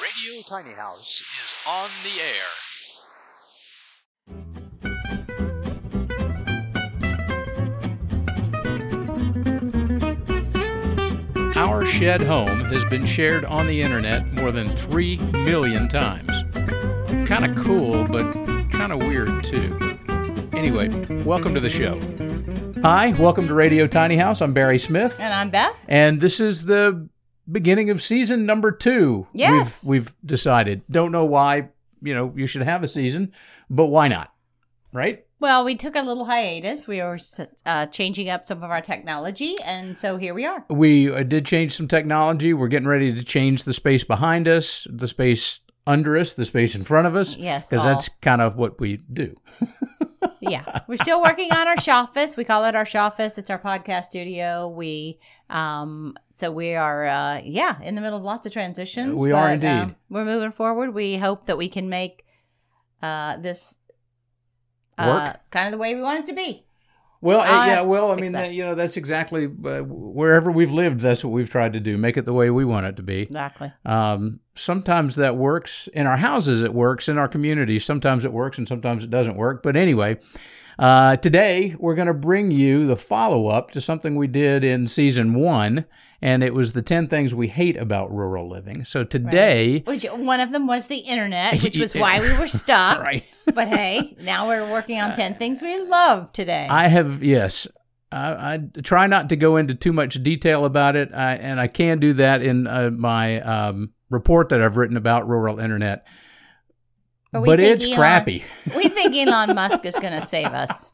Radio Tiny House is on the air. Our Shed Home has been shared on the internet more than 3 million times. Kind of cool, but kind of weird too. Anyway, welcome to the show. Hi, welcome to Radio Tiny House. I'm Barry Smith, And I'm Beth. and this is the beginning of season number two. Yes. We've, we've decided. Don't know why, you know, you should have a season, but why not? Right? Well, we took a little hiatus. We were uh, changing up some of our technology, and so here we are. We uh, did change some technology. We're getting ready to change the space behind us, the space under us, the space in front of us. Yes, Because that's kind of what we do. Yeah, we're still working on our shoffice. We call it our shoffice. It's our podcast studio. We, um, so we are, uh, yeah, in the middle of lots of transitions. We are indeed. um, we're moving forward. We hope that we can make uh, this uh, Work? kind of the way we want it to be. Well, uh, yeah, well, I mean, that. that, you know, that's exactly uh, wherever we've lived, that's what we've tried to do, make it the way we want it to be. Exactly. Um, sometimes that works in our houses, it works in our communities. Sometimes it works and sometimes it doesn't work. But anyway, uh, today we're going to bring you the follow up to something we did in season one, and it was the 10 things we hate about rural living. So today, Which one of them was the internet, which was why we were stuck. right. But hey, now we're working on 10 things we love today. I have yes. I, I try not to go into too much detail about it, I, and I can do that in uh, my um, report that I've written about rural internet. But But, it's Elon- crappy. we think Elon Musk is going to save us.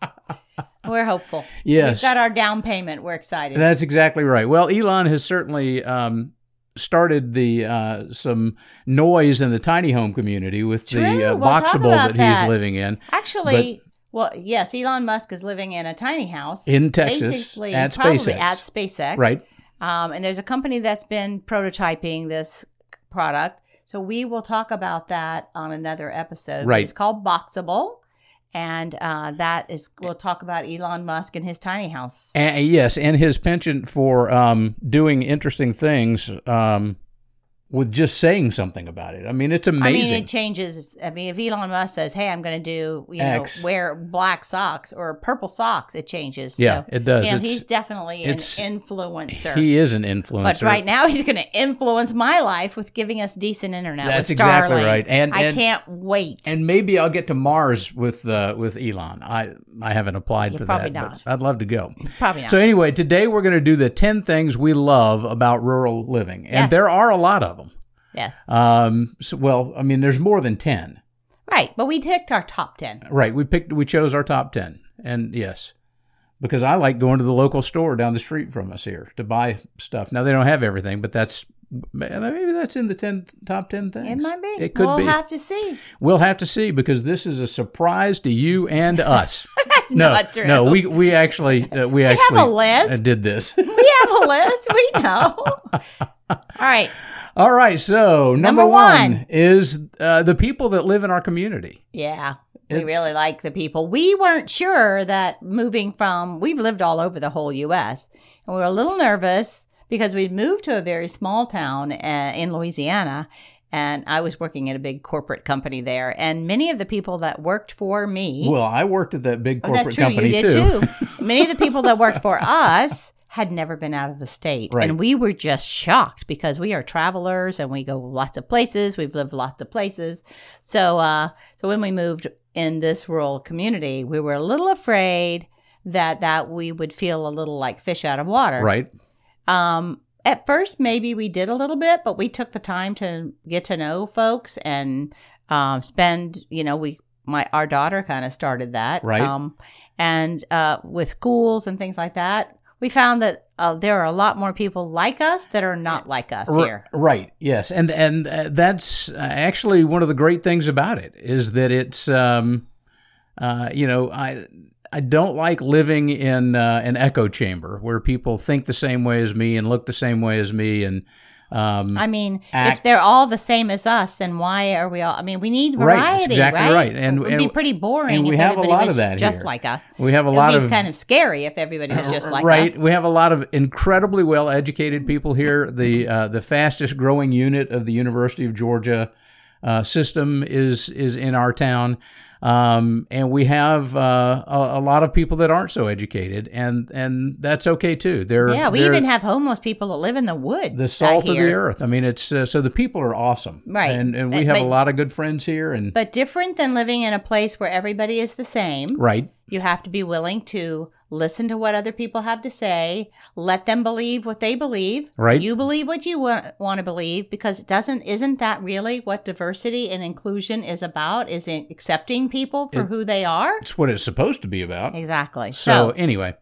We're hopeful. Yes. We've got our down payment. We're excited. That's exactly right. Well, Elon has certainly um, started the uh, some noise in the tiny home community with True. the uh, We'll boxable that, that. he's living in Actually, well, yes, Elon Musk is living in a tiny house. in Texas basically, at probably SpaceX. at SpaceX. right. Um, and there's a company that's been prototyping this product. So we will talk about that on another episode. Right. It's called Boxabl. And uh, that is, we'll talk about Elon Musk and his tiny house. And, yes, and his penchant for um, doing interesting things um, with just saying something about it. I mean, it's amazing. I mean, it changes. I mean, if Elon Musk says, "Hey, I'm going to do, you know, X. wear black socks or purple socks," it changes. Yeah, so, it does. You know, he's definitely an influencer. he is an influencer. but right now, he's going to influence my life with giving us decent internet. That's exactly right. And- I and- can't wait. and maybe I'll get to Mars with uh, with Elon. I I haven't applied Yeah, for probably that, not. but I'd love to go. Probably not. So anyway, today we're going to do the ten things we love about rural living, and Yes. there are a lot of. Yes, Um, so, well, I mean, there's more than ten. right. But we picked our top ten. Right. We picked. We chose our top ten, and yes, because I like going to the local store down the street from us here to buy stuff. Now they don't have everything, but that's maybe that's in the ten top ten things. It might be. It could we'll be. have to see. we'll have to see because this is a surprise to you and us. no, not true. no, we we actually uh, we, have actually a list. uh, did this. We have a list. We know. All right. All right. So number, Number one, one. is uh, the people that live in our community. Yeah. We really like the people. We weren't sure that moving from, we've lived all over the whole U.S. And we were a little nervous because we'd moved to a very small town uh, in Louisiana. And I was working at a big corporate company there. And many of the people that worked for me, Well, I worked at that big Oh, corporate that's true, company you did too. too. many of the people that worked for us had never been out of the state. Right. And we were just shocked because we are travelers and we go lots of places. We've lived lots of places. So uh so when we moved in this rural community, we were a little afraid that that we would feel a little like fish out of water. Right. Um at first maybe we did a little bit, but we took the time to get to know folks and um spend, you know, we my our daughter kind of started that. Right. Um and uh with schools and things like that, we found that uh, there are a lot more people like us that are not like us R- here. Right. Yes. And and uh, that's uh, actually one of the great things about it is that it's um uh you know I I don't like living in uh, an echo chamber where people think the same way as me and look the same way as me and Um, I mean, act. if they're all the same as us, then why are we all? I mean, we need Right, variety, that's exactly right. And- it would and- be pretty boring. and we if have a lot of that just here. like us. We have a it lot be of- kind of scary if everybody was just like right. us. We have a lot of incredibly well educated people here. The uh, the fastest growing unit of the University of Georgia uh, system is is in our town. Um, and we have uh, a, a lot of people that aren't so educated, and and that's okay too. They're Yeah, we they're even have homeless people that live in the woods. the salt of the earth. I mean, it's uh, so the people are awesome, Right. And and we But- have a lot of good friends here, and But different than living in a place where everybody is the same. right, You have to be willing to listen to what other people have to say, let them believe what they believe. Right. You believe what you wa- want to believe because it doesn't isn't that really what diversity and inclusion is about? Is it accepting people for who they are? it's what it's supposed to be about. Exactly. So, So, anyway,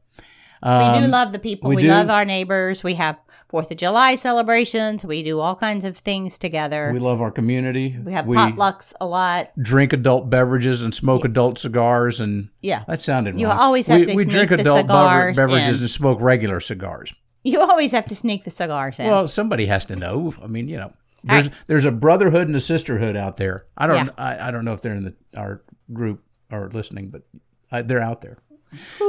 we um, do love the people. we We, love our neighbors. We have Fourth of July celebrations. We do all kinds of things together. we We, love our community. We have potlucks a lot. drink adult beverages and smoke adult cigars and Yeah. that sounded You wrong. always have we, to we drink adult bever- beverages in. and smoke regular cigars. You always have to sneak the cigars in. Well, somebody has to know. I mean, you know, there's there's a brotherhood and a sisterhood out there. I don't Yeah. I, I don't know if they're in the our group or listening, but uh, they're out there.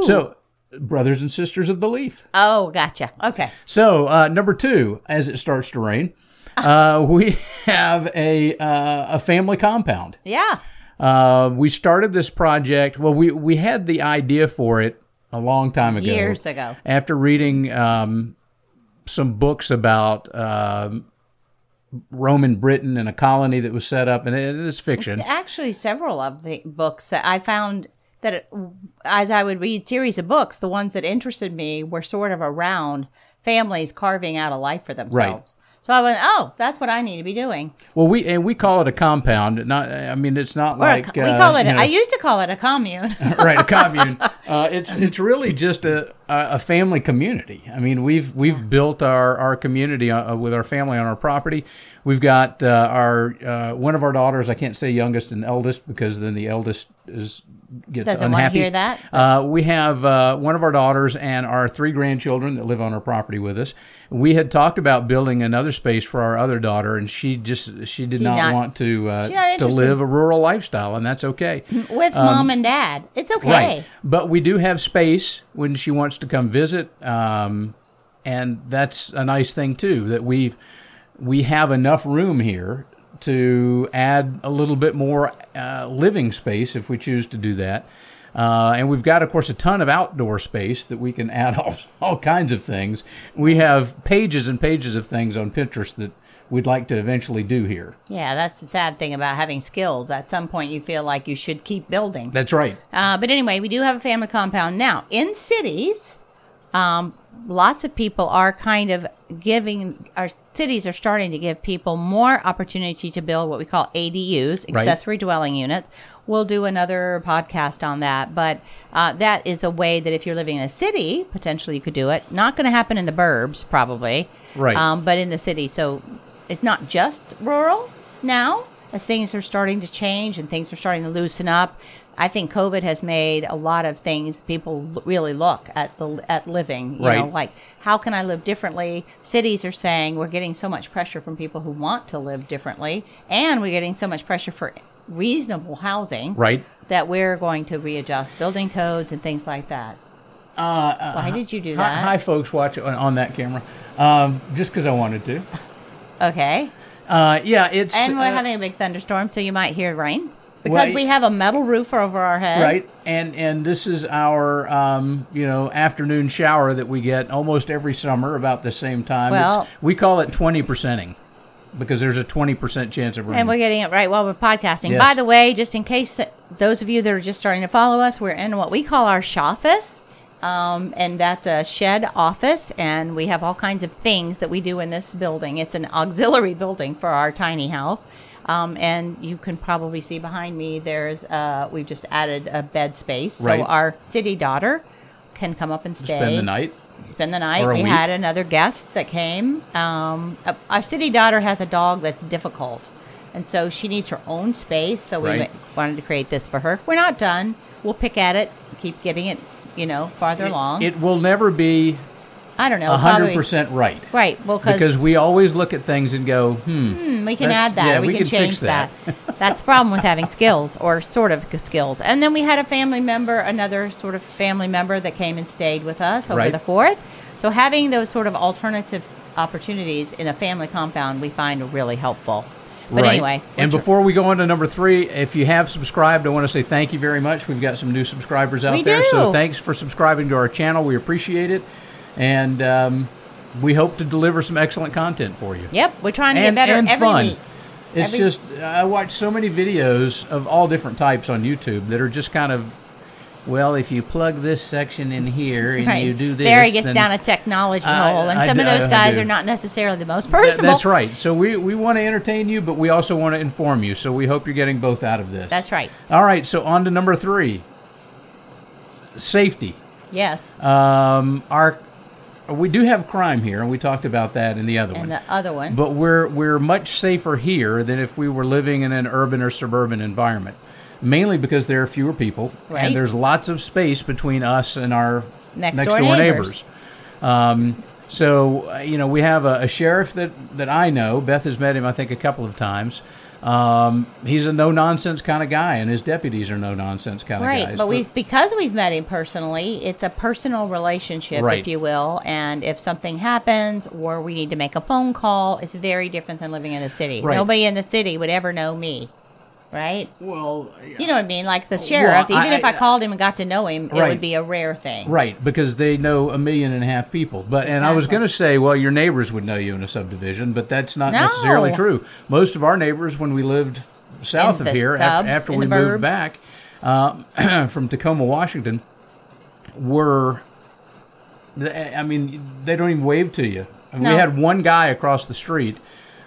So, brothers and sisters of the leaf. oh, gotcha. Okay. So, uh, number two, as it starts to rain, uh, we have a uh, a family compound. Yeah. Uh, we started this project. Well, we we had the idea for it a long time ago. Years ago. After reading um, some books about um, Roman Britain and a colony that was set up, and it is fiction. Actually, several of the books that I found that it, as I would read series of books, the ones that interested me were sort of around families carving out a life for themselves. So I went, oh, that's what I need to be doing. Well, we and we call it a compound. Not, I mean, it's not a like co- we uh, call it. you know- I used to call it a commune. right, a commune. Uh, it's it's really just a, a a family community. I mean, we've we've built our our community uh, with our family on our property. We've got uh, our uh, one of our daughters. I can't say youngest and eldest because then the eldest is gets Doesn't wanna hear that, Uh, we have uh, one of our daughters and our three grandchildren that live on our property with us. We had talked about building another space for our other daughter, and she just she did not, not- want to uh, to live a rural lifestyle, and that's okay. with mom and dad. It's okay. Um, Right. But we do have space when she wants to come visit. Um, and that's a nice thing too, that we've, we have enough room here to add a little bit more uh, living space if we choose to do that. Uh, and we've got, of course, a ton of outdoor space that we can add all, all kinds of things. We have pages and pages of things on Pinterest that we'd like to eventually do here. Yeah, that's the sad thing about having skills. At some point, you feel like you should keep building. That's right. Uh, but anyway, we do have a family compound now in cities. Um, lots of people are kind of giving our cities are starting to give people more opportunity to build what we call ADUs, Right. accessory dwelling units. We'll do another podcast on that, but uh, that is a way that if you're living in a city, potentially you could do it. Not going to happen in the burbs, probably, Right. Um, but in the city. So it's not just rural now as things are starting to change and things are starting to loosen up. I think COVID has made a lot of things people l- really look at the at living. You know, like how can I live differently? Cities are saying we're getting so much pressure from people who want to live differently, and we're getting so much pressure for reasonable housing Right. that we're going to readjust building codes and things like that. Why did you do Hi, that? hi, folks, watch on, on that camera. Um, just because I wanted to. Okay. Uh, yeah, it's And we're uh, having a big thunderstorm, so you might hear rain because we have a metal roof over our head. right, and and this is our um, you know afternoon shower that we get almost every summer about the same time. Well- It's- we call it twenty percenting because there's a twenty percent chance of rain. And we're getting it right while we're podcasting. Yes. By the way, just in case those of you that are just starting to follow us, we're in what we call our shoffice. Um, and that's a shed office, and we have all kinds of things that we do in this building. It's an auxiliary building for our tiny house. Um, and you can probably see behind me, there's uh, we've just added a bed space, Right. so our city daughter can come up and stay spend the night. spend the night. We week. had another guest that came. Um, uh, our city daughter has a dog that's difficult, and so she needs her own space. So we Right. wanted to create this for her. We're not done. We'll pick at it, keep getting it, you know, farther along. It will never be I don't know. a hundred probably- percent right. Right. Well, Because we always look at things and go, hmm, Hmm, we can add that. yeah, we, we can, can change that. that. That's the problem with having skills or sort of skills. And then we had a family member, another sort of family member that came and stayed with us over Right. the fourth. So having those sort of alternative opportunities in a family compound, we find really helpful. But right. anyway, and before we go on to number three, if you have subscribed, I want to say thank you very much. We've got some new subscribers out We there, so thanks for subscribing to our channel. We appreciate it, and um, we hope to deliver some excellent content for you. Yep, we're trying to and, get better and every fun. week. It's Every- just I watch so many videos of all different types on YouTube that are just kind of, well, if you plug this section in here and Right. you do this, there he gets down a technology I- hole, and I some of those I guys are not necessarily the most personable. that's right. So we we want to entertain you, but we also want to inform you. So we hope you're getting both out of this. That's right. All right. So on to number three. Safety. Yes, Um, our we do have crime here, and we talked about that in the other one. and the other one. But we're we're much safer here than if we were living in an urban or suburban environment. Mainly because there are fewer people, Right. and there's lots of space between us and our Next door neighbors. neighbors. Um, so uh, you know, we have a, a sheriff that that I know. Beth has met him, I think, a couple of times. Um, he's a no nonsense kind of guy, and his deputies are no nonsense kind of Right, guys. but we've because we've met him personally, it's a personal relationship, Right. if you will. And if something happens or we need to make a phone call, it's very different than living in a city. Right. Nobody in the city would ever know me, right? well, You know what I mean? Like the sheriff, Well, even I- if I called him and got to know him, it would be a rare thing. Right, because they know a million and a half people. But and I was going to say, well, your neighbors would know you in a subdivision, but that's not necessarily true. Most of our neighbors, when we lived south In of here, subs, after we moved back uh, from Tacoma, Washington, were I mean, they don't even wave to you. I mean, No. We had one guy across the street.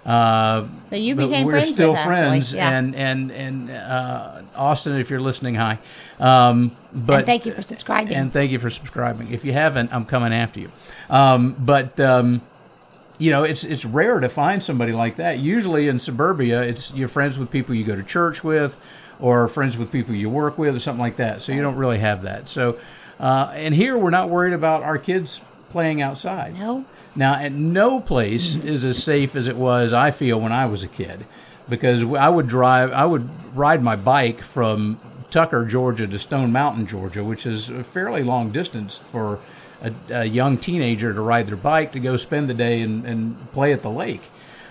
Uh, So you became we're friends still with, friends, Yeah. and and and uh, Austin, if you're listening, hi. Um, but and thank you for subscribing. and thank you for subscribing. If you haven't, I'm coming after you. Um, but um, you know, it's it's rare to find somebody like that. Usually in suburbia, it's you're friends with people you go to church with, or friends with people you work with, or something like that. So you don't really have that. So, uh, and here we're not worried about our kids playing outside. no, Now, at no place is as safe as it was, I feel, when I was a kid, because I would drive, I would ride my bike from Tucker, Georgia, to Stone Mountain, Georgia, which is a fairly long distance for a, a young teenager to ride their bike to go spend the day and, and play at the lake.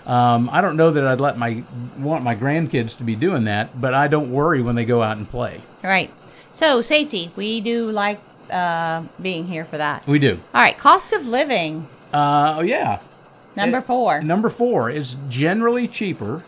Um, I don't know that I'd let my want my grandkids to be doing that, but I don't worry when they go out and play. right. So safety, we do like uh, being here for that. We do. All right, cost of living, Uh, oh yeah. number It- four. Number four is generally cheaper.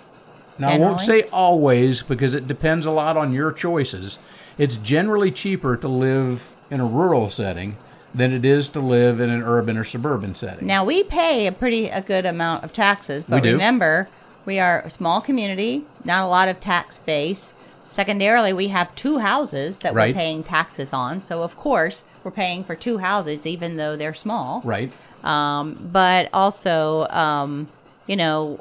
Now, I won't Generally? say always because it depends a lot on your choices. It's generally cheaper to live in a rural setting than it is to live in an urban or suburban setting. Now we pay a pretty a good amount of taxes, but We do. remember, we are a small community, not a lot of tax base. Secondarily, we have two houses that Right. we're paying taxes on, so of course we're paying for two houses, even though they're small. right? Um, but also, um, you know,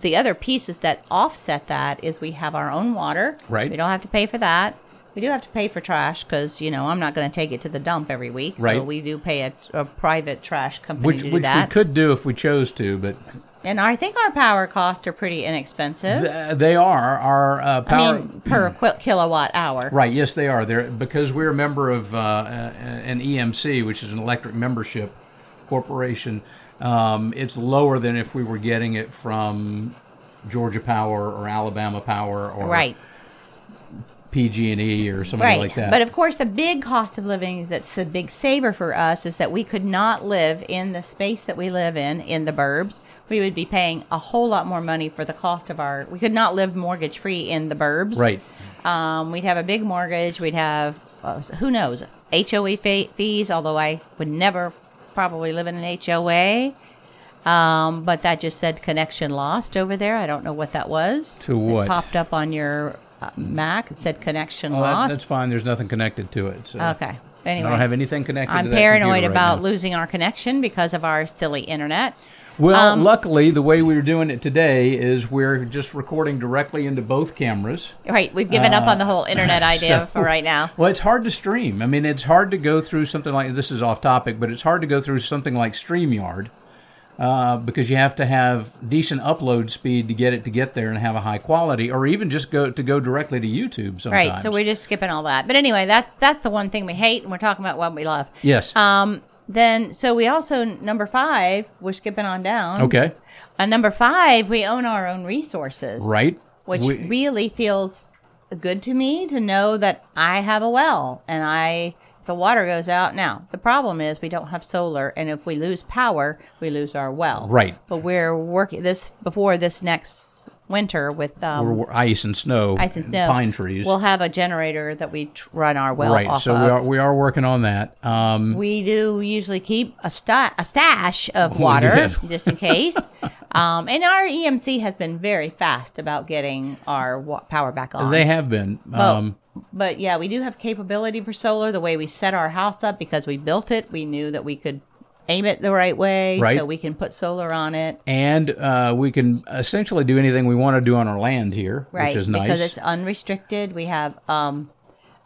the other pieces that offset that is we have our own water. Right. We don't have to pay for that. We do have to pay for trash because you know I'm not going to take it to the dump every week. So Right. we do pay a, a private trash company Which to do which we could do if we chose to, but and I think our power costs are pretty inexpensive. th- they are our uh, power. I mean, per qu- kilowatt hour. Right. Yes, they are. They're because we're a member of uh, an EMC, which is an electric membership corporation. Um, it's lower than if we were getting it from Georgia Power or Alabama Power or Right. PG&E E or somebody Right. like that. But of course, the big cost of living that's a big saver for us is that we could not live in the space that we live in, in the burbs. We would be paying a whole lot more money for the cost of our. We could not live mortgage free in the burbs. right. Um, we'd have a big mortgage. We'd have, uh, who knows, HOA fe- fees, although I would never probably live in an HOA. Um, but that just said connection lost over there. I don't know what that was. To what? It popped up on your uh, Mac. It said connection Well, that- lost. that's fine. There's nothing connected to it. So Okay. Anyway, I don't have anything connected I'm to that paranoid right about losing our connection because of our silly internet. Well, Um, luckily, the way we're doing it today is we're just recording directly into both cameras. Right, we've given up on the whole internet idea so- for right now. Well, it's hard to stream. I mean, it's hard to go through something like this is off topic, but it's hard to go through something like StreamYard uh, because you have to have decent upload speed to get it to get there and have a high quality, or even just go to go directly to YouTube. Sometimes, Right, so we're just skipping all that. But anyway, that's that's the one thing we hate, and we're talking about what we love. yes, Um, then so we also number five, we're skipping on down. okay, Uh, number five, we own our own resources. right, Which We- really feels good to me to know that I have a well and I the water goes out. Now the problem is we don't have solar, and if we lose power, we lose our well. Right. But we're working this before this next winter with um, or, ice and snow, ice and snow. pine trees. We'll have a generator that we run our well right, off so of. we are we are working on that. Um, We do usually keep a, sta- a stash of water just in case. um, and our EMC has been very fast about getting our wa- power back on. they have been. Well, Um, but yeah, we do have capability for solar. The way we set our house up because we built it, we knew that we could aim it the right way, Right. so we can put solar on it. and uh, we can essentially do anything we want to do on our land here, Right, which is nice. because it's unrestricted. We have um,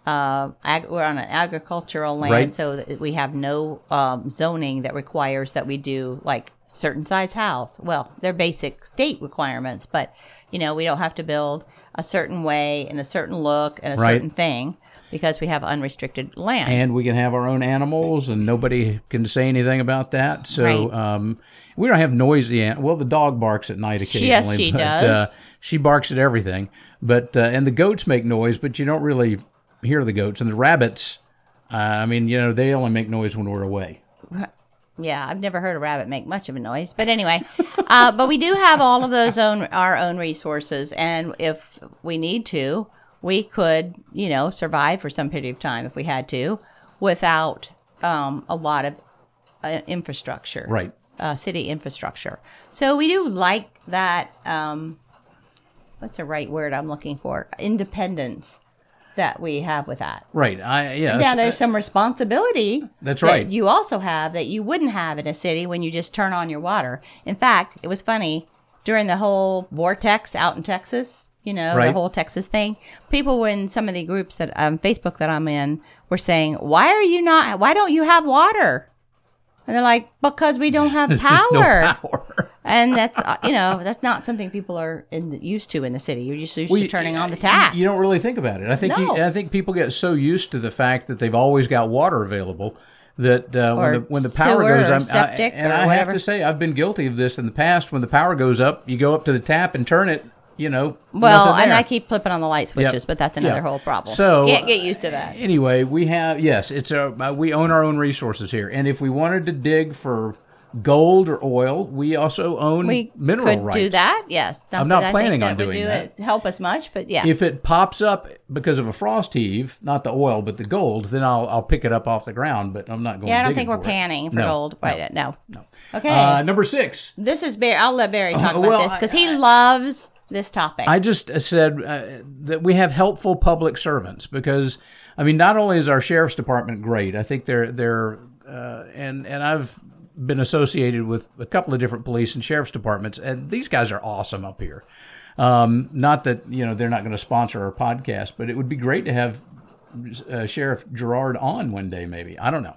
uh, ag- we're on an agricultural land, Right. so we have no um, zoning that requires that we do like certain size house. Well, they're basic state requirements, but you know we don't have to build a certain way and a certain look and a Right. certain thing because we have unrestricted land. and we can have our own animals, and nobody can say anything about that. So Right. um, we don't have noisy. An- well, the dog barks at night occasionally. Yes, she but, does. Uh, she barks at everything, but uh, and the goats make noise, but you don't really hear the goats. And the rabbits, uh, I mean, you know, they only make noise when we're away. Yeah, I've never heard a rabbit make much of a noise, but anyway, uh, but we do have all of those own our own resources, and if we need to, we could, you know, survive for some period of time if we had to, without um, a lot of uh, infrastructure, Right. Uh, city infrastructure. So we do like that. Um, what's the right word I'm looking for? Independence that we have with that. Right. I yeah. Now there's some responsibility. That's that right. You also have that you wouldn't have in a city when you just turn on your water. In fact, it was funny during the whole vortex out in Texas. You know Right. the whole Texas thing. People were in some of the groups that um, Facebook that I'm in were saying, "Why are you not? Why don't you have water?" And they're like, "Because we don't have power." no power. And that's uh, you know that's not something people are in the, used to in the city. You're just used Well, to you- turning on the tap. You, don't really think about it. I think No. you, I think people get so used to the fact that they've always got water available that uh, when the when the power goes up, septic and I have to say I've been guilty of this in the past. When the power goes up, you go up to the tap and turn it. You know, well, and. I keep flipping on the light switches, but that's another Yeah. whole problem. So can't get used to that. Anyway, we have yes, it's a uh, we own our own resources here, and if we wanted to dig for gold or oil, we also own we mineral could rights. do that. Yes, I'm not planning on doing do that. It, help us much, but yeah, If it pops up because of a frost heave, not the oil but the gold, then I'll I'll pick it up off the ground. But I'm not going. yeah. I don't think we're it. panning for No, gold no. right now. No. Okay, Uh, number six. this is Barry. I'll let Barry talk Uh, about this because he loves this topic. I just uh, said uh, that we have helpful public servants because I mean not only is our sheriff's department great, I think they're they're uh, and and I've been associated with a couple of different police and sheriff's departments, and these guys are awesome up here. Um, not that you know they're not going to sponsor our podcast, but it would be great to have uh, Sheriff Gerard on one day, maybe. I don't know.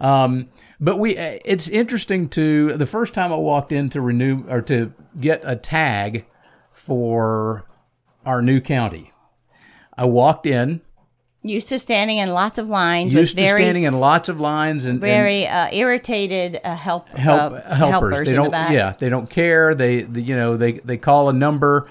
Um, but we, uh, it's interesting to the first time I walked in to renew or to get a tag for our new county. I walked in, used to standing in lots of lines used with to standing in lots of lines and, and very uh, irritated uh, help help uh, helpers. They in don't, the back. yeah, they don't care. They, the, you know, they they call a number,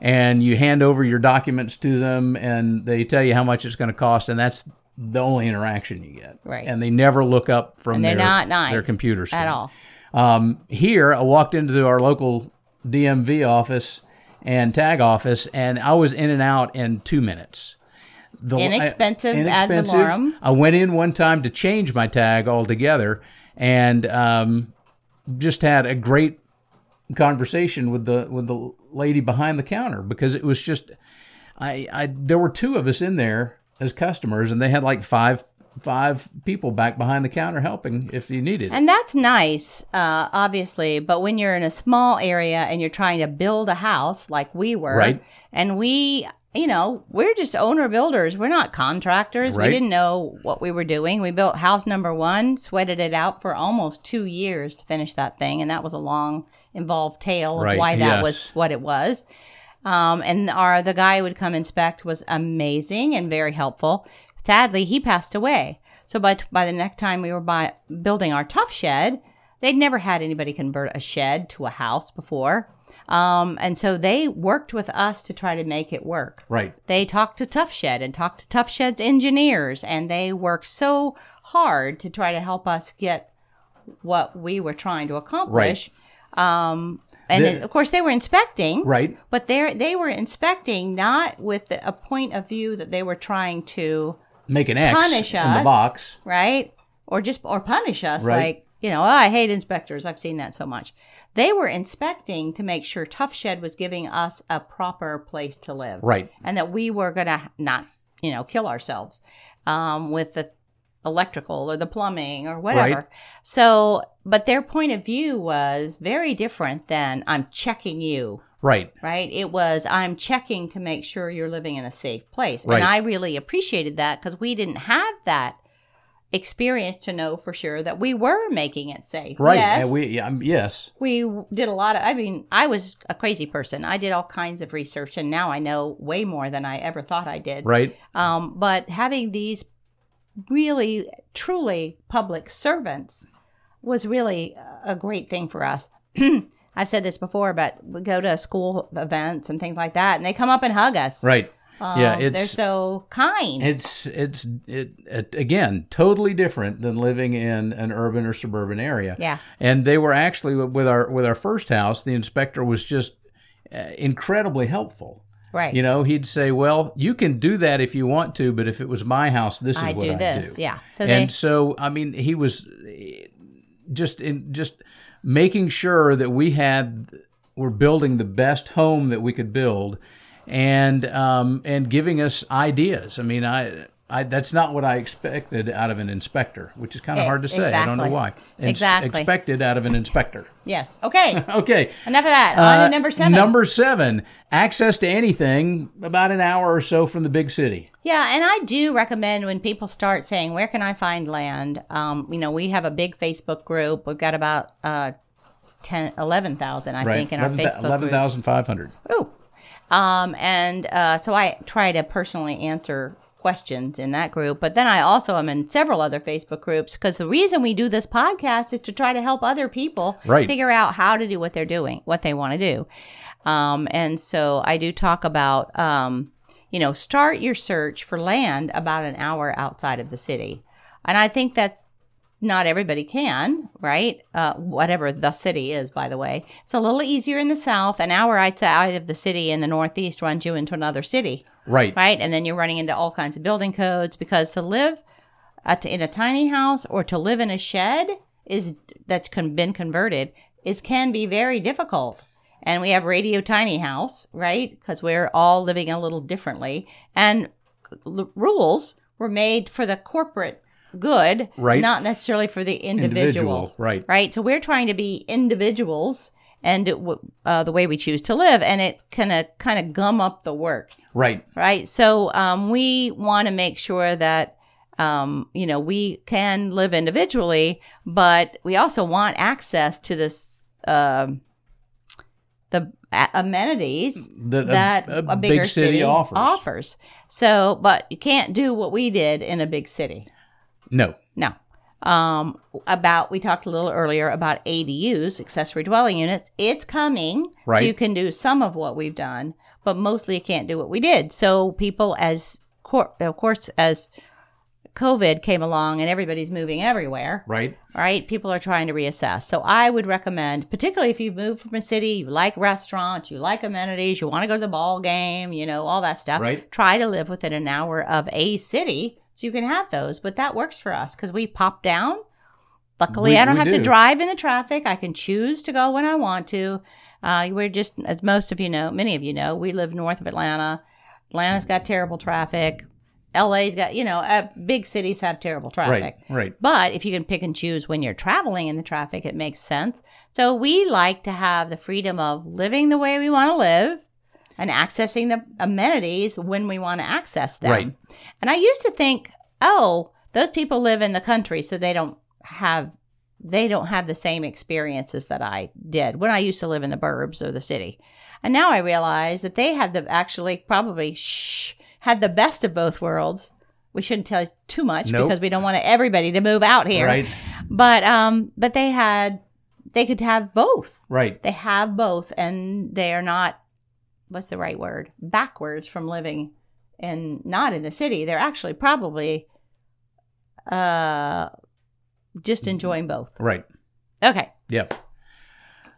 and you hand over your documents to them, and they tell you how much it's going to cost, and that's the only interaction you get. Right. And they never look up from their not nice their computer screen at all. Um, here, I walked into our local DMV office and tag office, and I was in and out in two minutes. The, Inexpensive ad valorem. I went in one time to change my tag altogether, and um, just had a great conversation with the with the lady behind the counter because it was just I, I there were two of us in there as customers, and they had like five five people back behind the counter helping if you needed. it. And that's nice, uh, obviously. But when you're in a small area and you're trying to build a house like we were, Right. and we, you know, we're just owner builders. We're not contractors. Right. We didn't know what we were doing. We built house number one, sweated it out for almost two years to finish that thing. And that was a long, involved tale of Right, why that yes. was what it was. Um, and our the guy who would come inspect was amazing and very helpful. Sadly, he passed away. So by by the next time we were by building our tough shed, they'd never had anybody convert a shed to a house before, um, and so they worked with us to try to make it work. right. They talked to Tuff Shed and talked to Tuff Shed's engineers, and they worked so hard to try to help us get what we were trying to accomplish. Um, and The- of course, they were inspecting, Right. but they they were inspecting not with the, a point of view that they were trying to Make an X punish us in the box. right? Or just or punish us, Right. like you know, oh, I hate inspectors. I've seen that so much. They were inspecting to make sure Tuff Shed was giving us a proper place to live, Right. and that we were gonna not, you know, kill ourselves um, with the electrical or the plumbing or whatever. Right. So, but their point of view was very different than I'm checking you Right. right? It was, I'm checking to make sure you're living in a safe place. Right. And I really appreciated that because we didn't have that experience to know for sure that we were making it safe. Right. Yes. And we yeah, um, yes. we did a lot of, I mean, I was a crazy person. I did all kinds of research and now I know way more than I ever thought I did. Right. Um, but having these really, truly public servants was really a great thing for us. I've said this before, but we go to school events and things like that, and they come up and hug us. Right. yeah, Um, they're so kind. it's it's it, it again totally different than living in an urban or suburban area. Yeah. And they were actually with our with our first house, the inspector was just uh, incredibly helpful. right. You know, he'd say, "Well, you can do that if you want to, but if it was my house, this is I what do I this. do." Yeah. So they, and so, I mean, he was eh, just in just making sure that we had were building the best home that we could build, and um, and giving us ideas. I mean, I. I, that's not what I expected out of an inspector, which is kind of Eh, hard to say. I don't know why. Ins- Exactly. Expected out of an inspector. yes. Okay. Okay. Enough of that. On Uh, to number seven. Number seven, access to anything about an hour or so from the big city. Yeah, and I do recommend when people start saying, "Where can I find land?" Um, you know, we have a big Facebook group. We've got about uh, 10, 11,000, I Right. think, in our Facebook group. 11,500. Ooh. Um, and uh, so I try to personally answer questions in that group. But then I also am in several other Facebook groups because the reason we do this podcast is to try to help other people Right. figure out how to do what they're doing, what they want to do. Um, and so I do talk about, um, you know, start your search for land about an hour outside of the city. And I think that's not everybody can, right? Uh, whatever the city is, by the way. It's a little easier in the south. An hour outside of the city in the northeast runs you into another city, Right. right? And then you're running into all kinds of building codes because to live in a tiny house or to live in a shed is that's been converted is can be very difficult. And we have Radio Tiny House, right? Because we're all living a little differently. And l- rules were made for the corporate good, Right. not necessarily for the individual. Individual, right. Right. So we're trying to be individuals and w- uh, the way we choose to live, and it kind of kind of gum up the works Right. right? So um, we want to make sure that um, you know we can live individually, but we also want access to this um the a- amenities That a- that a a, big bigger city offers. offers. So, but you can't do what we did in a big city. No. Um, about we talked a little earlier about ADUs, accessory dwelling units. It's coming, so you can do some of what we've done, but mostly you can't do what we did. So people, as cor- of course, as COVID came along and everybody's moving everywhere, Right. right? People are trying to reassess. So I would recommend, particularly if you move from a city, you like restaurants, you like amenities, you want to go to the ball game, you know, all that stuff. Right. Try to live within an hour of a city so you can have those. But that works for us because we pop down. Luckily, We- I don't have do. to drive in the traffic. I can choose to go when I want to. Uh, we're just, as most of you know, many of you know, we live north of Atlanta. Atlanta's got terrible traffic. LA's got, you know, uh, big cities have terrible traffic. Right, right. But if you can pick and choose when you're traveling in the traffic, it makes sense. So we like to have the freedom of living the way we want to live and accessing the amenities when we want to access them. Right. And I used to think, oh, those people live in the country, so they don't have they don't have the same experiences that I did when I used to live in the burbs or the city. And now I realize that they have the actually probably shh had the best of both worlds. We shouldn't tell you too much Nope. because we don't want everybody to move out here. Right, But um but they had they could have both. right. They have both and they are not what's the right word? Backwards from living in not in the city. They're actually probably uh just enjoying both. Right. Okay. Yep.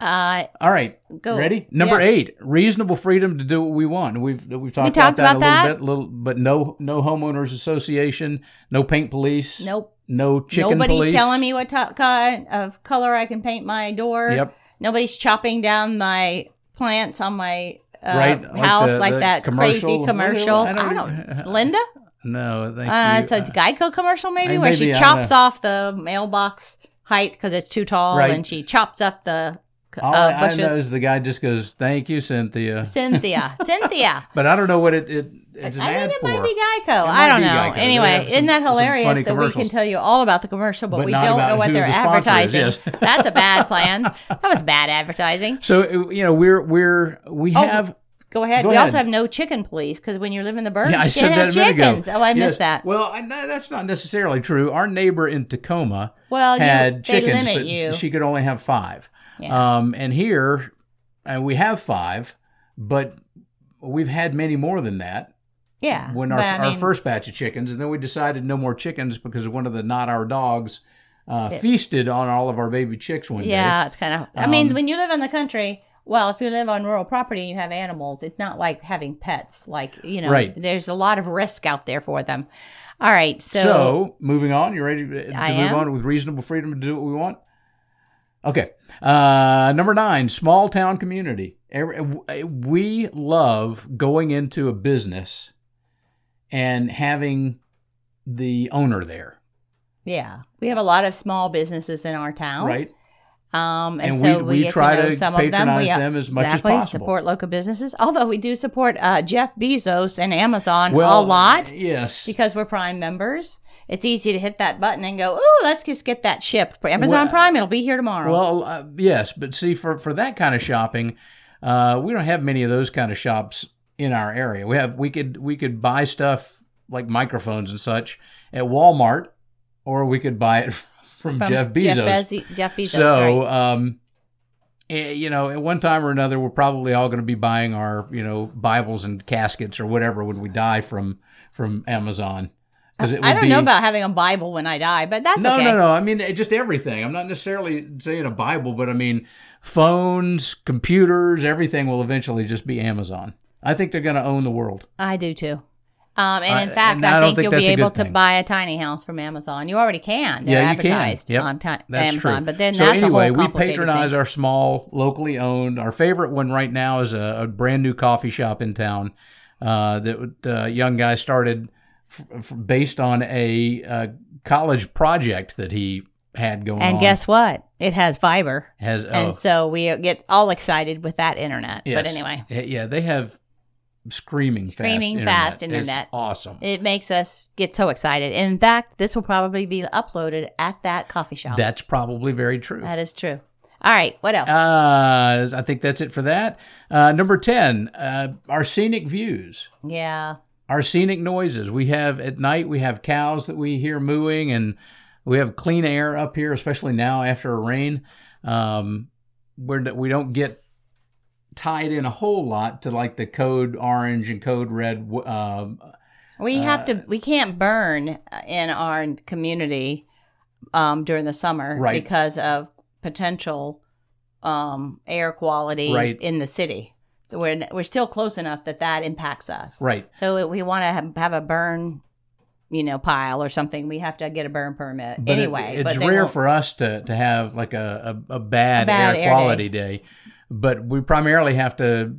Uh All right. go. Ready? Number Yeah. eight: reasonable freedom to do what we want. We've we've talked, talked about, about that a that. little bit. Little, but no no homeowners association, no paint police, Nope. no chicken Nobody's police. telling me what to- kind of color I can paint my door. Yep. Nobody's chopping down my plants on my uh, Right, like house the- like the that commercial- crazy commercial. I I don't- don't, Linda? No, thank Uh, you. it's a Geico commercial, maybe, I- where maybe, she chops off the mailbox height because it's too tall, Right. and she chops up the uh, I, I bushes. know is the guy just goes, "Thank you, Cynthia," Cynthia, Cynthia. but I don't know what it, it it's an I ad think it for. might be Geico. might I don't be know. Geico. They Anyway, some- isn't that some hilarious that we can commercials. tell you all about the commercial, but, But we not don't about know what who they're the sponsor is, advertising? yes. That's a bad plan. That was bad advertising. So you know, we're we're we Oh, have. Go ahead. Go we ahead. also have no chicken police because when you live in the burbs, Yeah, I you said can't that have a minute ago. chickens. Oh, I Yes. missed that. Well, I, no, that's not necessarily true. Our neighbor in Tacoma Well, you- had they chickens, limit but you. she could only have five. Yeah. Um, and here, and we have five, but we've had many more than that. Yeah. When our, our mean, first batch of chickens, and then we decided no more chickens because one of the not our dogs uh, feasted on all of our baby chicks one day. Yeah, it's kind of. I mean, Um, when you live in the country, well, if you live on rural property and you have animals, it's not like having pets. Like you know, Right. there's a lot of risk out there for them. All right, so, So, moving on, you ready to, to I move am. on with reasonable freedom to do what we want? Okay. Uh, number nine, small town community. We love going into a business and having the owner there, yeah, we have a lot of small businesses in our town, right? Um, and, And so we- we, we get try to know to some of them. patronize We them as much as possible. Support local businesses, although we do support uh, Jeff Bezos and Amazon Well, a lot Yes. because we're Prime members. It's easy to hit that button and go, "Oh, let's just get that shipped for Amazon Well, Prime. It'll be here tomorrow." Well, uh, yes, but see, for for that kind of shopping, uh, we don't have many of those kind of shops in our area. We have we could we could buy stuff like microphones and such at Walmart, or we could buy it from, From Jeff Bezos. Jeff, Bez- Jeff Bezos. so, right. um, eh, you know, at one time or another, we're probably all going to be buying our you know Bibles and caskets or whatever when we die from from Amazon. Because it I don't know about having a Bible when I die, but that's no, okay. no, no. I mean, just everything. I'm not necessarily saying a Bible, but I mean, phones, computers, everything will eventually just be Amazon. I think they're going to own the world. I do too. Um, and I- in fact, and I I, don't think, think you'll be able to buy a tiny house from Amazon. You already can. They're yeah, you can. advertised Yep, on ti- Amazon, true. but then so that's anyway, a whole we patronize thing. our small, locally owned. Our favorite one right now is a, a brand new coffee shop in town uh, that the young guy started f- f- based on a uh, college project that he had going on. And guess what? It has fiber, has oh, and so we get all excited with that internet. But anyway, yeah, they have screaming, Screaming fast fast internet. internet. It's awesome. it makes us get so excited. In fact, this will probably be uploaded at that coffee shop. That's probably very true. that is true. All right, what else? Uh, I think that's it for that. Uh, number 10, uh, our scenic views, yeah, our scenic noises. We have at night, we have cows that we hear mooing, and we have clean air up here, especially now after a rain. Um, where we don't get tied in a whole lot to like the code orange and code red um, we have to. We can't burn in our community um, during the summer Right. because of potential um, air quality Right. in the city. So we're we're still close enough that that impacts us. right. So we want to have, have a burn, you know, pile or something. We have to get a burn permit But it- anyway. it's but rare won't- for us to, to have like a, a, a bad, A bad air, air quality day. But we primarily have to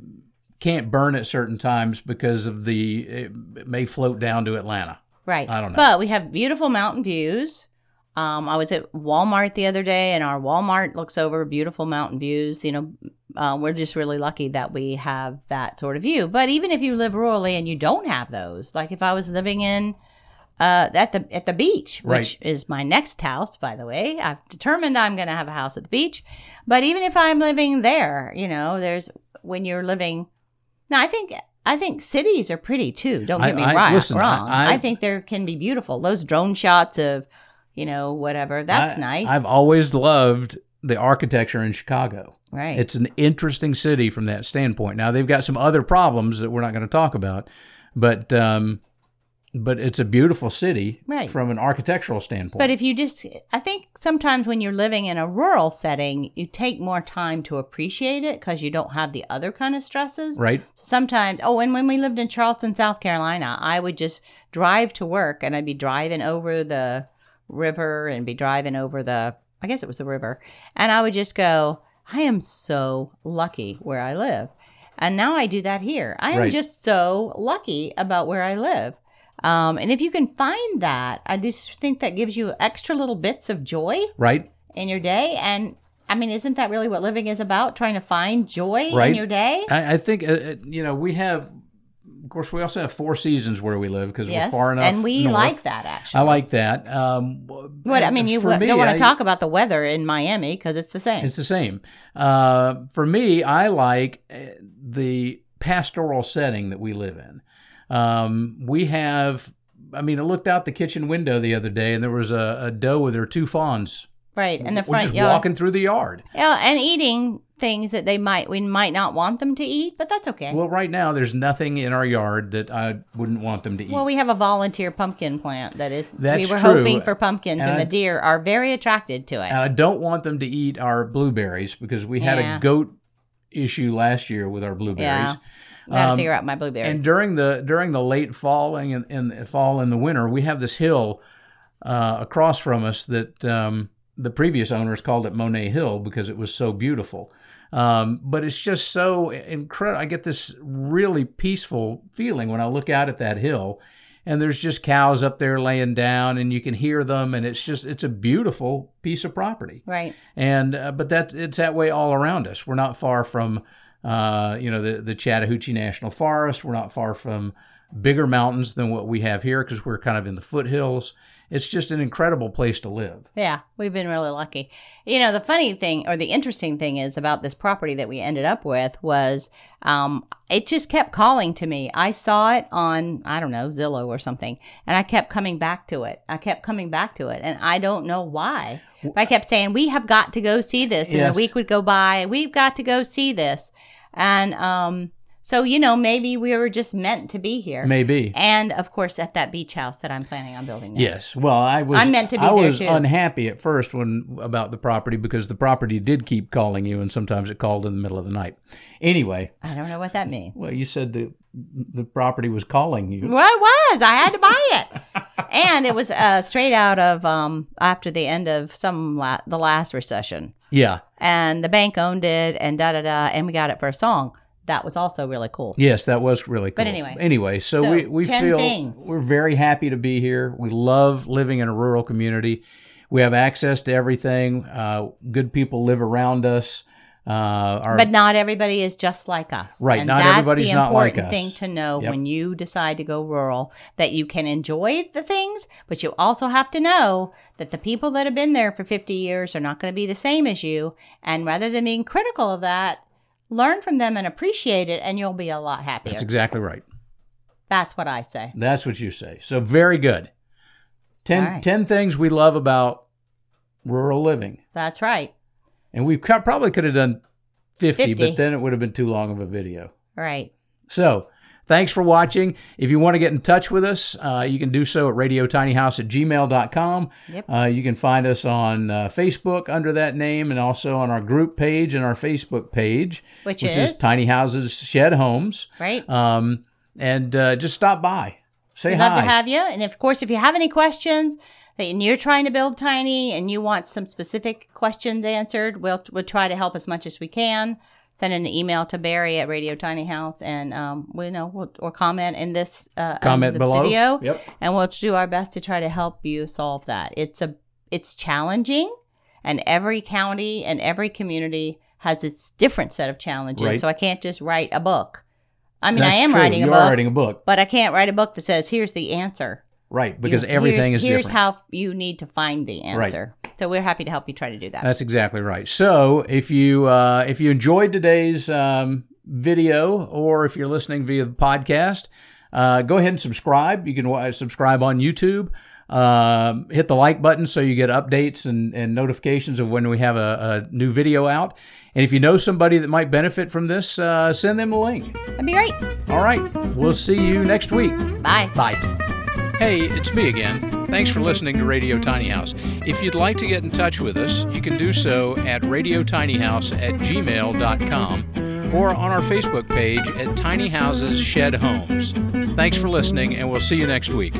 can't burn at certain times because of the it may float down to Atlanta. Right. I don't know. But we have beautiful mountain views. Um, I was at Walmart the other day, and our Walmart looks over beautiful mountain views. You know, uh, we're just really lucky that we have that sort of view. But even if you live rurally and you don't have those, like if I was living in uh, at the at the beach, which Right. is my next house, by the way, I've determined I'm going to have a house at the beach. But even if I'm living there, you know, there's when you're living. Now, I think I think cities are pretty too. Don't get me I- right, listen, wrong. I- I, think there can be beautiful. Those drone shots of, you know, whatever. That's I- nice, I've always loved the architecture in Chicago. right? It's an interesting city from that standpoint. Now they've got some other problems that we're not going to talk about, but um, but it's a beautiful city Right. from an architectural standpoint. But if you just, I think sometimes when you're living in a rural setting, you take more time to appreciate it because you don't have the other kind of stresses. right? Sometimes, oh, and when we lived in Charleston, South Carolina, I would just drive to work and I'd be driving over the river and be driving over the, I guess it was the river. And I would just go, I am so lucky where I live. And now I do that here. I am Right. just so lucky about where I live. Um, and if you can find that, I just think that gives you extra little bits of joy Right? in your day. And I mean, isn't that really what living is about? Trying to find joy Right. in your day? I, I think uh, uh, you know we have. Of course, we also have four seasons where we live because Yes, we're far enough. and we north. like that actually. I like that. Um, What I mean, you w- me, don't want to talk about the weather in Miami because it's the same. It's the same. Uh, for me, I like uh, the pastoral setting that we live in. Um, we have, I mean, I looked out the kitchen window the other day and there was a, a doe with her two fawns right in the front just yard. walking through the yard. Yeah, and eating things that they might we might not want them to eat, but that's okay. Well, right now, there's nothing in our yard that I wouldn't want them to eat. Well, we have a volunteer pumpkin plant that is. That's we were true. hoping for pumpkins, and, And I- the deer are very attracted to it. and I don't want them to eat our blueberries because we had Yeah. a goat issue last year with our blueberries. Yeah. Got to Um, figure out my blueberries. And during the during the late falling and in, the fall and the winter, we have this hill uh, across from us that um, the previous owners called it Monet Hill because it was so beautiful. Um, but it's just so incredible. I get this really peaceful feeling when I look out at that hill, and there's just cows up there laying down, and you can hear them, and it's just it's a beautiful piece of property right. and uh, but that it's that way all around us. We're not far from uh, you know the the Chattahoochee National Forest. We're not far from bigger mountains than what we have here because we're kind of in the foothills. It's just an incredible place to live. Yeah, we've been really lucky. You know, the funny thing or the interesting thing is about this property that we ended up with was um, it just kept calling to me. I saw it on, I don't know, Zillow or something, and I kept coming back to it. I kept coming back to it, and I don't know why. But I kept saying, We have got to go see this. And Yes. a week would go by, we've got to go see this. And um, so, you know, maybe we were just meant to be here. Maybe. And of course, at that beach house that I'm planning on building. Next. Yes. Well, I was. I'm meant to be I was too. unhappy at first when about the property because the property did keep calling you, and sometimes it called in the middle of the night. Anyway, I don't know what that means. well, you said the the property was calling you. Well, it was. I had to buy it, and it was uh, straight out of um, after the end of some la- the last recession, Yeah. and the bank owned it, and da da da, and we got it for a song. That was also really cool. Yes, that was really cool. But anyway. anyway, so, So, we, we feel things. we're very happy to be here. We love living in a rural community. We have access to everything. Uh, good people live around us. Uh, our, But not everybody is just like us. Right, And not that's everybody's the not like important us. thing to know Yep. when you decide to go rural that you can enjoy the things, but you also have to know that the people that have been there for 50 years are not going to be the same as you. And rather than being critical of that, learn from them and appreciate it, and you'll be a lot happier. that's exactly right. That's what I say. That's what you say. So very good. Ten, right. 10 things we love about rural living. That's right. And we probably could have done 50, 50. but then it would have been too long of a video. Right. So, thanks for watching. If you want to get in touch with us, uh, you can do so at radiotinyhouse at gmail.com. Yep. Uh, you can find us on uh, Facebook under that name and also on our group page and our Facebook page, Which is? is? Tiny Houses Shed Homes. Right. Um, and uh, just stop by. Say We'd hi. love to have you. And of course, if you have any questions and you're trying to build tiny and you want some specific questions answered, we'll we'll try to help as much as we can. Send an email to Barry at Radio Tiny House, and um, we know we'll, or comment in this uh, Comment below. video, Yep. and we'll do our best to try to help you solve that. It's a it's challenging, and every county and every community has its different set of challenges. Right. So I can't just write a book. I mean, I am true. writing a you book, are writing a book, but I can't write a book that says here's the answer. Right? Because You- everything here's, is here's different. how you need to find the Right. answer. So we're happy to help you try to do that. That's exactly right. So if you uh, if you enjoyed today's um, video, or if you're listening via the podcast, uh, go ahead and subscribe. You can uh, subscribe on YouTube. Um, hit the like button so you get updates and, and notifications of when we have a, a new video out. And if you know somebody that might benefit from this, uh, send them a link. That'd be great. All right. We'll see you next week. Bye. Bye. Hey, it's me again. Thanks for listening to Radio Tiny House. If you'd like to get in touch with us, you can do so at radiotinyhouse at gmail.com or on our Facebook page at Tiny Houses Shed Homes. Thanks for listening, and we'll see you next week.